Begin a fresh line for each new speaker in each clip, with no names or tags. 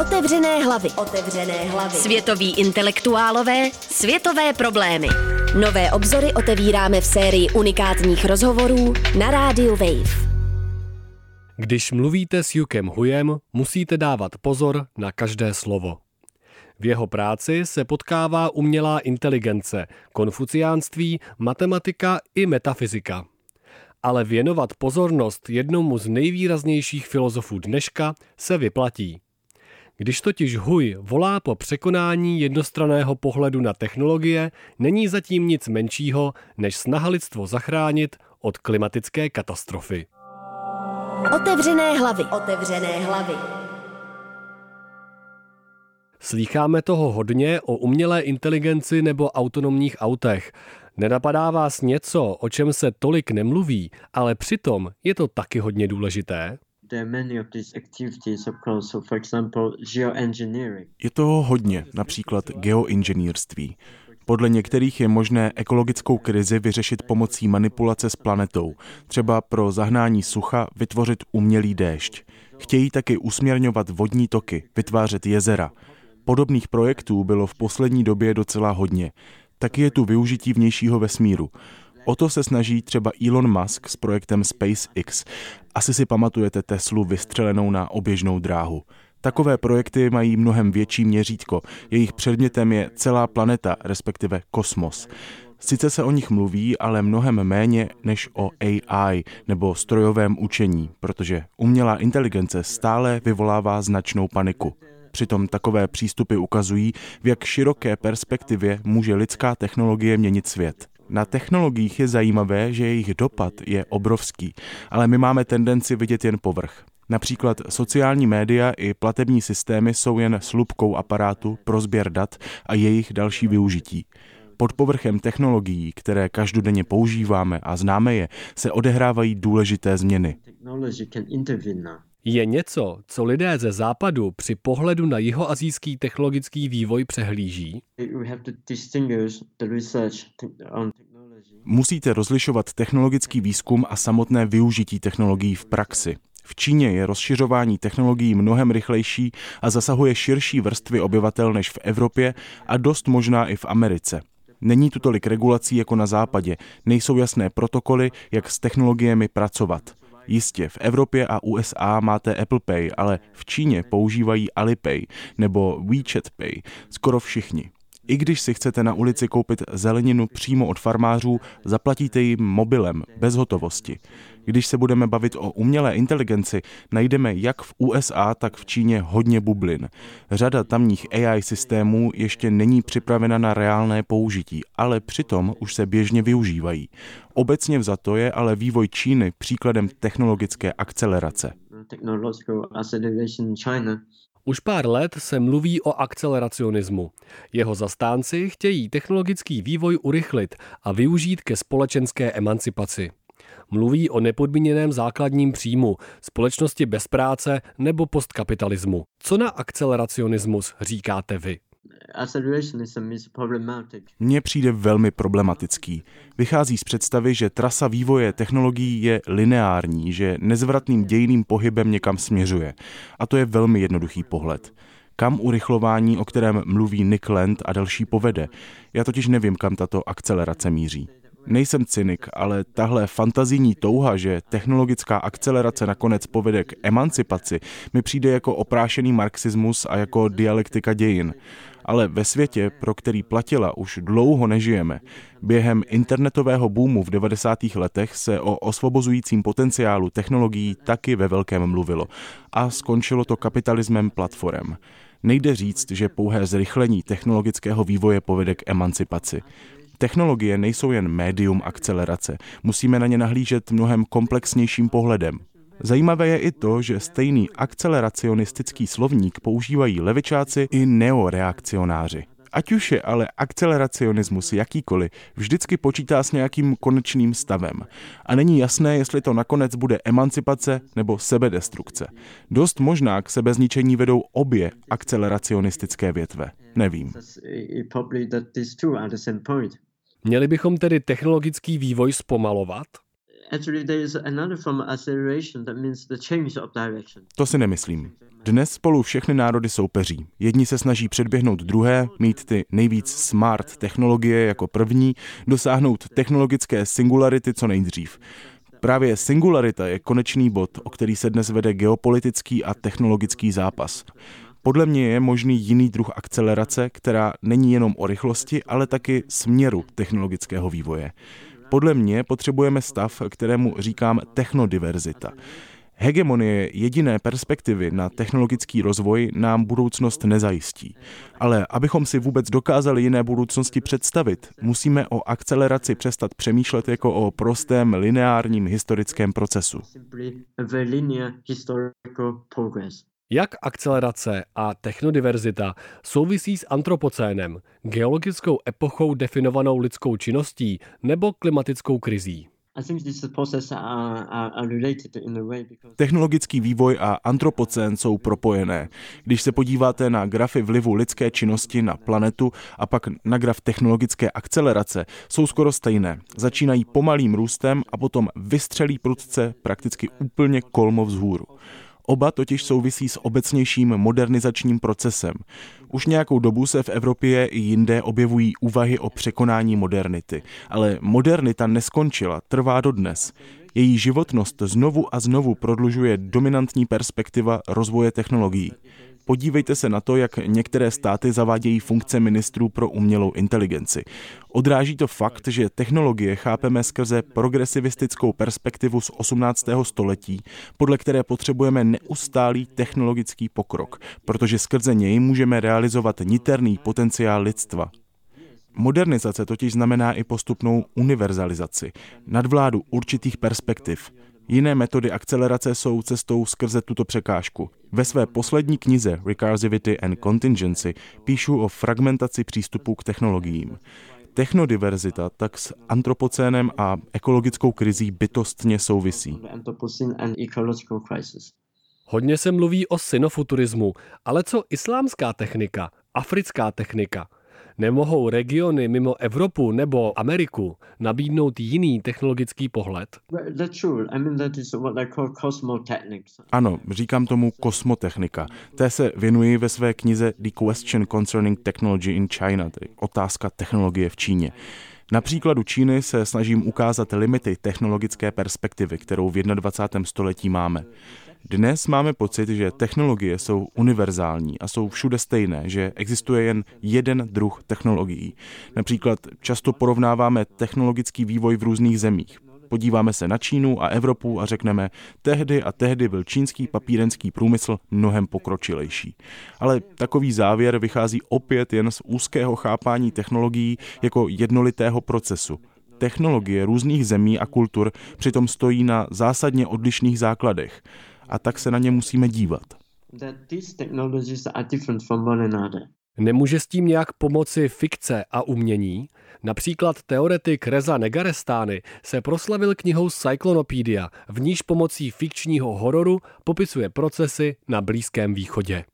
Otevřené hlavy. Otevřené hlavy. Světoví intelektuálové, světové problémy. Nové obzory otevíráme v sérii unikátních rozhovorů na rádiu Wave.
Když mluvíte s Jukem Hujem, musíte dávat pozor na každé slovo. V jeho práci se potkává umělá inteligence, konfuciánství, matematika i metafyzika. Ale věnovat pozornost jednomu z nejvýraznějších filozofů dneška se vyplatí. Když totiž Huj volá po překonání jednostraného pohledu na technologie, není zatím nic menšího, než snaha lidstvo zachránit od klimatické katastrofy.
Otevřené hlavy. Otevřené hlavy.
Slýcháme toho hodně o umělé inteligenci nebo autonomních autech. Nenapadá vás něco, o čem se tolik nemluví, ale přitom je to taky hodně důležité?
Je toho hodně, například geoinženýrství. Podle některých je možné ekologickou krizi vyřešit pomocí manipulace s planetou, třeba pro zahnání sucha vytvořit umělý déšť. Chtějí taky usměrňovat vodní toky, vytvářet jezera. Podobných projektů bylo v poslední době docela hodně. Taky je tu využití vnějšího vesmíru. O to se snaží třeba Elon Musk s projektem SpaceX. Asi si pamatujete Teslu vystřelenou na oběžnou dráhu. Takové projekty mají mnohem větší měřítko. Jejich předmětem je celá planeta, respektive kosmos. Sice se o nich mluví, ale mnohem méně než o AI nebo strojovém učení, protože umělá inteligence stále vyvolává značnou paniku. Přitom takové přístupy ukazují, v jak široké perspektivě může lidská technologie měnit svět. Na technologiích je zajímavé, že jejich dopad je obrovský, ale my máme tendenci vidět jen povrch. Například sociální média i platební systémy jsou jen slupkou aparátu pro sběr dat a jejich další využití. Pod povrchem technologií, které každodenně používáme a známe je, se odehrávají důležité změny.
Je něco, co lidé ze západu při pohledu na jihoazijský technologický vývoj přehlíží?
Musíte rozlišovat technologický výzkum a samotné využití technologií v praxi. V Číně je rozšiřování technologií mnohem rychlejší a zasahuje širší vrstvy obyvatel než v Evropě a dost možná i v Americe. Není tu tolik regulací jako na západě, nejsou jasné protokoly, jak s technologiemi pracovat. Jistě, v Evropě a USA máte Apple Pay, ale v Číně používají Alipay nebo WeChat Pay skoro všichni. I když si chcete na ulici koupit zeleninu přímo od farmářů, zaplatíte jim mobilem, bez hotovosti. Když se budeme bavit o umělé inteligenci, najdeme jak v USA, tak v Číně hodně bublin. Řada tamních AI systémů ještě není připravena na reálné použití, ale přitom už se běžně využívají. Obecně vzato je ale vývoj Číny příkladem technologické akcelerace.
Už pár let se mluví o akceleracionismu. Jeho zastánci chtějí technologický vývoj urychlit a využít ke společenské emancipaci. Mluví o nepodmíněném základním příjmu, společnosti bez práce nebo postkapitalismu. Co na akceleracionismus říkáte vy?
Mně přijde velmi problematický. Vychází z představy, že trasa vývoje technologií je lineární, že nezvratným dějným pohybem někam směřuje. A to je velmi jednoduchý pohled. Kam urychlování, o kterém mluví Nick Land a další povede? Já totiž nevím, kam tato akcelerace míří. Nejsem cynik, ale tahle fantazijní touha, že technologická akcelerace nakonec povede k emancipaci, mi přijde jako oprášený marxismus a jako dialektika dějin. Ale ve světě, pro který platila, už dlouho nežijeme. Během internetového boomu v 90. letech se o osvobozujícím potenciálu technologií taky ve velkém mluvilo. A skončilo to kapitalismem platform. Nejde říct, že pouhé zrychlení technologického vývoje povede k emancipaci. Technologie nejsou jen médium akcelerace, musíme na ně nahlížet mnohem komplexnějším pohledem. Zajímavé je i to, že stejný akceleracionistický slovník používají levičáci i neoreakcionáři. Ať už je ale akceleracionismus jakýkoliv, vždycky počítá s nějakým konečným stavem. A není jasné, jestli to nakonec bude emancipace nebo sebedestrukce. Dost možná k sebezničení vedou obě akceleracionistické větve. Nevím.
Měli bychom tedy technologický vývoj zpomalovat?
To si nemyslím. Dnes spolu všechny národy soupeří. Jedni se snaží předběhnout druhé, mít ty nejvíc smart technologie jako první, dosáhnout technologické singularity co nejdřív. Právě singularita je konečný bod, o který se dnes vede geopolitický a technologický zápas. Podle mě je možný jiný druh akcelerace, která není jenom o rychlosti, ale taky směru technologického vývoje. Podle mě potřebujeme stav, kterému říkám technodiverzita. Hegemonie jediné perspektivy na technologický rozvoj nám budoucnost nezajistí. Ale abychom si vůbec dokázali jiné budoucnosti představit, musíme o akceleraci přestat přemýšlet jako o prostém lineárním historickém procesu.
Jak akcelerace a technodiverzita souvisí s antropocénem, geologickou epochou definovanou lidskou činností nebo klimatickou krizí?
Technologický vývoj a antropocén jsou propojené. Když se podíváte na grafy vlivu lidské činnosti na planetu a pak na graf technologické akcelerace, jsou skoro stejné. Začínají pomalým růstem a potom vystřelí prudce prakticky úplně kolmo vzhůru. Oba totiž souvisí s obecnějším modernizačním procesem. Už nějakou dobu se v Evropě i jinde objevují úvahy o překonání modernity. Ale modernita neskončila, trvá dodnes. Její životnost znovu a znovu prodlužuje dominantní perspektiva rozvoje technologií. Podívejte se na to, jak některé státy zavádějí funkce ministrů pro umělou inteligenci. Odráží to fakt, že technologie chápeme skrze progresivistickou perspektivu z 18. století, podle které potřebujeme neustálý technologický pokrok, protože skrze něj můžeme realizovat niterný potenciál lidstva. Modernizace totiž znamená i postupnou univerzalizaci, nadvládu určitých perspektiv. Jiné metody akcelerace jsou cestou skrze tuto překážku. Ve své poslední knize Recursivity and Contingency píšu o fragmentaci přístupu k technologiím. Technodiverzita tak s antropocénem a ekologickou krizí bytostně souvisí.
Hodně se mluví o synofuturismu, ale co islámská technika, africká technika – Nemohou regiony mimo Evropu nebo Ameriku nabídnout jiný technologický pohled?
Ano, říkám tomu kosmotechnika. Té se věnuji ve své knize The Question Concerning Technology in China, tedy otázka technologie v Číně. Na příkladu Číny se snažím ukázat limity technologické perspektivy, kterou v 21. století máme. Dnes máme pocit, že technologie jsou univerzální a jsou všude stejné, že existuje jen jeden druh technologií. Například často porovnáváme technologický vývoj v různých zemích. Podíváme se na Čínu a Evropu a řekneme, tehdy a tehdy byl čínský papírenský průmysl mnohem pokročilejší. Ale takový závěr vychází opět jen z úzkého chápání technologií jako jednolitého procesu. Technologie různých zemí a kultur přitom stojí na zásadně odlišných základech a tak se na ně musíme dívat.
Nemůže s tím nějak pomoci fikce a umění? Například teoretik Reza Negarestány se proslavil knihou Cyclonopedia, v níž pomocí fikčního hororu popisuje procesy na Blízkém východě.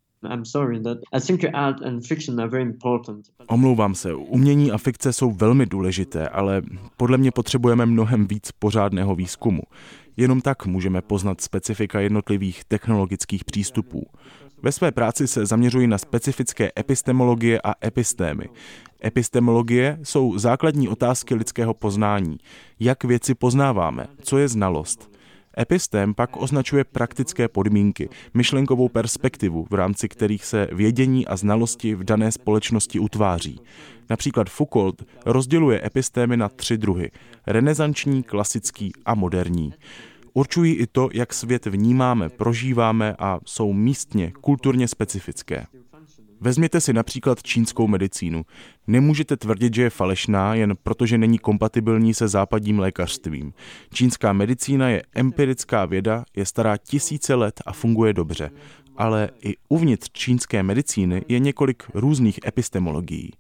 Omlouvám se, umění a fikce jsou velmi důležité, ale podle mě potřebujeme mnohem víc pořádného výzkumu. Jenom tak můžeme poznat specifika jednotlivých technologických přístupů. Ve své práci se zaměřuji na specifické epistemologie a epistémy. Epistemologie jsou základní otázky lidského poznání. Jak věci poznáváme? Co je znalost? Epistém pak označuje praktické podmínky, myšlenkovou perspektivu, v rámci kterých se vědění a znalosti v dané společnosti utváří. Například Foucault rozděluje epistémy na tři druhy. Renesanční, klasický a moderní. Určují i to, jak svět vnímáme, prožíváme a jsou místně, kulturně specifické. Vezměte si například čínskou medicínu. Nemůžete tvrdit, že je falešná, jen protože není kompatibilní se západním lékařstvím. Čínská medicína je empirická věda, je stará tisíce let a funguje dobře. Ale i uvnitř čínské medicíny je několik různých epistemologií.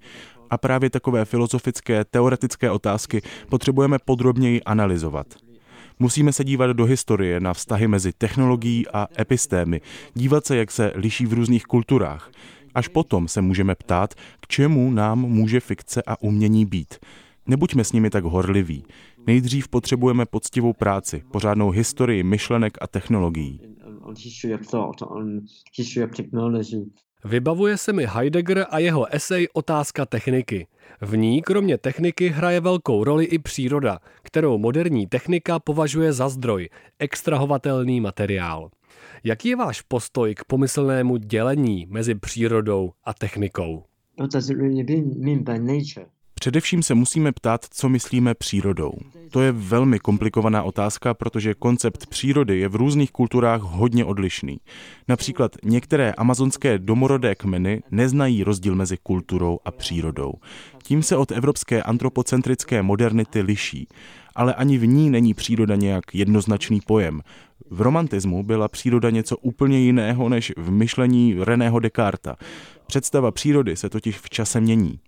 A právě takové filozofické, teoretické otázky potřebujeme podrobněji analyzovat. Musíme se dívat do historie na vztahy mezi technologií a epistémy, dívat se, jak se liší v různých kulturách. Až potom se můžeme ptát, k čemu nám může fikce a umění být. Nebuďme s nimi tak horliví. Nejdřív potřebujeme poctivou práci, pořádnou historii myšlenek a technologií.
Vybavuje se mi Heidegger a jeho esej Otázka techniky. V ní kromě techniky hraje velkou roli i příroda, kterou moderní technika považuje za zdroj, extrahovatelný materiál. Jaký je váš postoj k pomyslnému dělení mezi přírodou a technikou?
Především se musíme ptát, co myslíme přírodou. To je velmi komplikovaná otázka, protože koncept přírody je v různých kulturách hodně odlišný. Například některé amazonské domorodé kmeny neznají rozdíl mezi kulturou a přírodou. Tím se od evropské antropocentrické modernity liší. Ale ani v ní není příroda nějak jednoznačný pojem. V romantismu byla příroda něco úplně jiného než v myšlení Reného Descarta. Představa přírody se totiž v čase mění.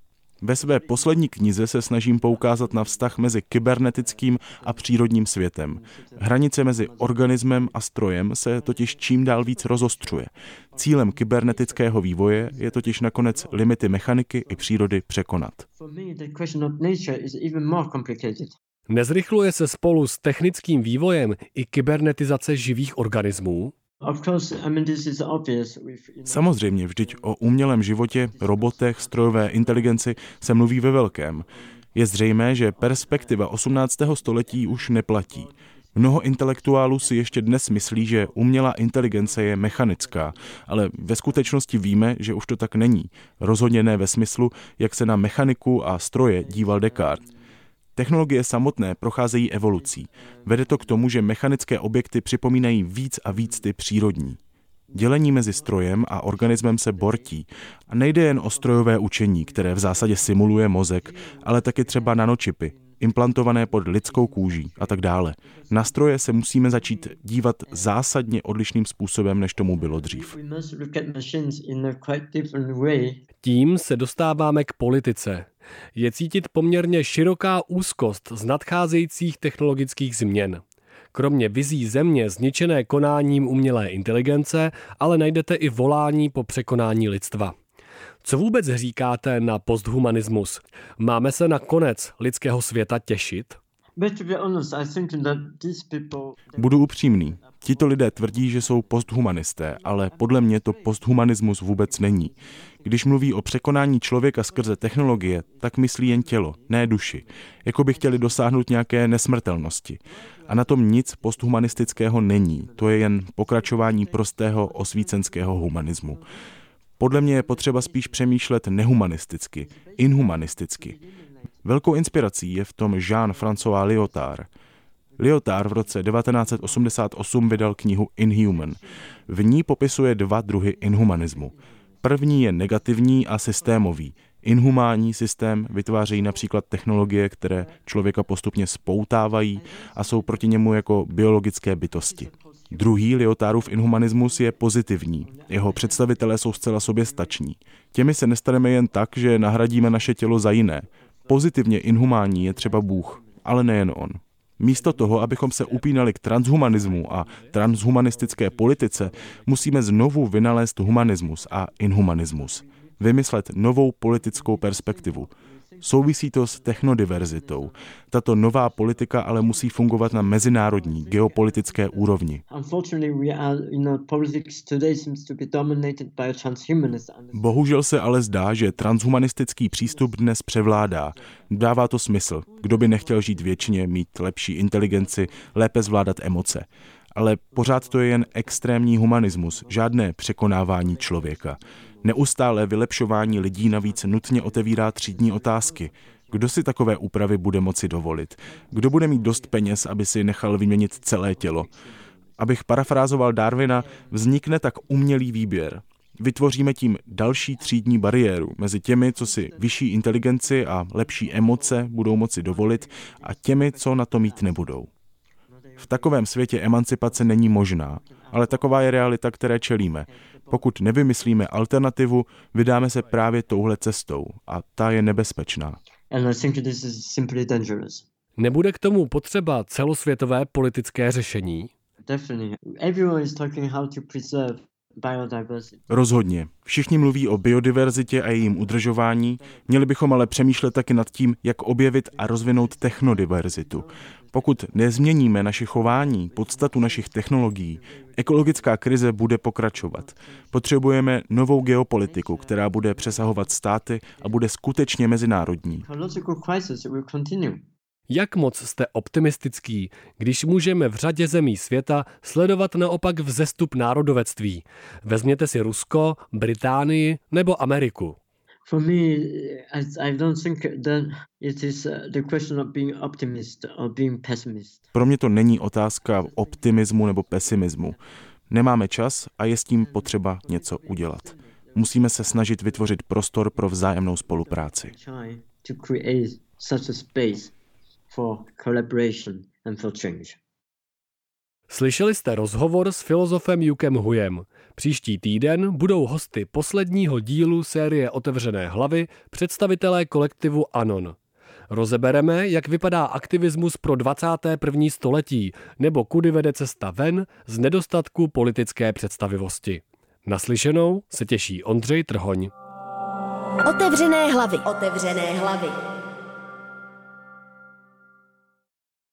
Ve své poslední knize se snažím poukázat na vztah mezi kybernetickým a přírodním světem. Hranice mezi organismem a strojem se totiž čím dál víc rozostřuje. Cílem kybernetického vývoje je totiž nakonec limity mechaniky i přírody překonat.
Nezrychluje se spolu s technickým vývojem i kybernetizace živých organismů?
Samozřejmě, vždyť o umělém životě, robotech, strojové inteligenci se mluví ve velkém. Je zřejmé, že perspektiva 18. století už neplatí. Mnoho intelektuálů si ještě dnes myslí, že umělá inteligence je mechanická, ale ve skutečnosti víme, že už to tak není. Rozhodně ne ve smyslu, jak se na mechaniku a stroje díval Descartes. Technologie samotné procházejí evolucí. Vede to k tomu, že mechanické objekty připomínají víc a víc ty přírodní. Dělení mezi strojem a organismem se bortí. A nejde jen o strojové učení, které v zásadě simuluje mozek, ale taky třeba nanočipy, implantované pod lidskou kůží a tak dále. Na stroje se musíme začít dívat zásadně odlišným způsobem, než tomu bylo dřív.
Tím se dostáváme k politice. Je cítit poměrně široká úzkost z nadcházejících technologických změn. Kromě vizí země zničené konáním umělé inteligence, ale najdete i volání po překonání lidstva. Co vůbec říkáte na posthumanismus? Máme se na konec lidského světa těšit?
Budu upřímný. Tito lidé tvrdí, že jsou posthumanisté, ale podle mě to posthumanismus vůbec není. Když mluví o překonání člověka skrze technologie, tak myslí jen tělo, ne duši. Jako by chtěli dosáhnout nějaké nesmrtelnosti. A na tom nic posthumanistického není. To je jen pokračování prostého osvícenského humanismu. Podle mě je potřeba spíš přemýšlet nehumanisticky, inhumanisticky. Velkou inspirací je v tom Jean-François Lyotard. Lyotard v roce 1988 vydal knihu Inhuman. V ní popisuje dva druhy inhumanismu. První je negativní a systémový. Inhumánní systém vytvářejí například technologie, které člověka postupně spoutávají a jsou proti němu jako biologické bytosti. Druhý Lyotárův inhumanismus je pozitivní. Jeho představitelé jsou zcela soběstační. Těmi se nestaneme jen tak, že nahradíme naše tělo za jiné. Pozitivně inhumánní je třeba Bůh, ale nejen on. Místo toho, abychom se upínali k transhumanismu a transhumanistické politice, musíme znovu vynalézt humanismus a inhumanismus. Vymyslet novou politickou perspektivu. Souvisí to s technodiverzitou. Tato nová politika ale musí fungovat na mezinárodní geopolitické úrovni. Bohužel se ale zdá, že transhumanistický přístup dnes převládá. Dává to smysl. Kdo by nechtěl žít věčně, mít lepší inteligenci, lépe zvládat emoce ale pořád to je jen extrémní humanismus, žádné překonávání člověka. Neustále vylepšování lidí navíc nutně otevírá třídní otázky. Kdo si takové úpravy bude moci dovolit? Kdo bude mít dost peněz, aby si nechal vyměnit celé tělo? Abych parafrázoval Darwina, vznikne tak umělý výběr. Vytvoříme tím další třídní bariéru mezi těmi, co si vyšší inteligenci a lepší emoce budou moci dovolit, a těmi, co na to mít nebudou. V takovém světě emancipace není možná, ale taková je realita, které čelíme. Pokud nevymyslíme alternativu, vydáme se právě touhle cestou a ta je nebezpečná.
Nebude k tomu potřeba celosvětové politické řešení?
Rozhodně. Všichni mluví o biodiverzitě a jejím udržování, měli bychom ale přemýšlet taky nad tím, jak objevit a rozvinout technodiverzitu. Pokud nezměníme naše chování, podstatu našich technologií, ekologická krize bude pokračovat. Potřebujeme novou geopolitiku, která bude přesahovat státy a bude skutečně mezinárodní.
Jak moc jste optimistický, když můžeme v řadě zemí světa sledovat naopak vzestup národovectví? Vezměte si Rusko, Británii nebo Ameriku. For me, I don't think that it is uh, the question of being optimist or being pessimist.
Pro mě to není otázka optimismu nebo pesimismu. Nemáme čas a je s tím potřeba něco udělat. Musíme se snažit vytvořit prostor pro vzájemnou spolupráci. To create such a space for collaboration and for change. Slyšeli jste rozhovor s filozofem Jukem Hujem. Příští týden budou hosty posledního dílu série Otevřené hlavy představitelé kolektivu Anon. Rozebereme, jak vypadá aktivismus pro 21. století, nebo kudy vede cesta ven z nedostatku politické představivosti. Naslyšenou se těší Ondřej Trhoň.
Otevřené hlavy. Otevřené hlavy.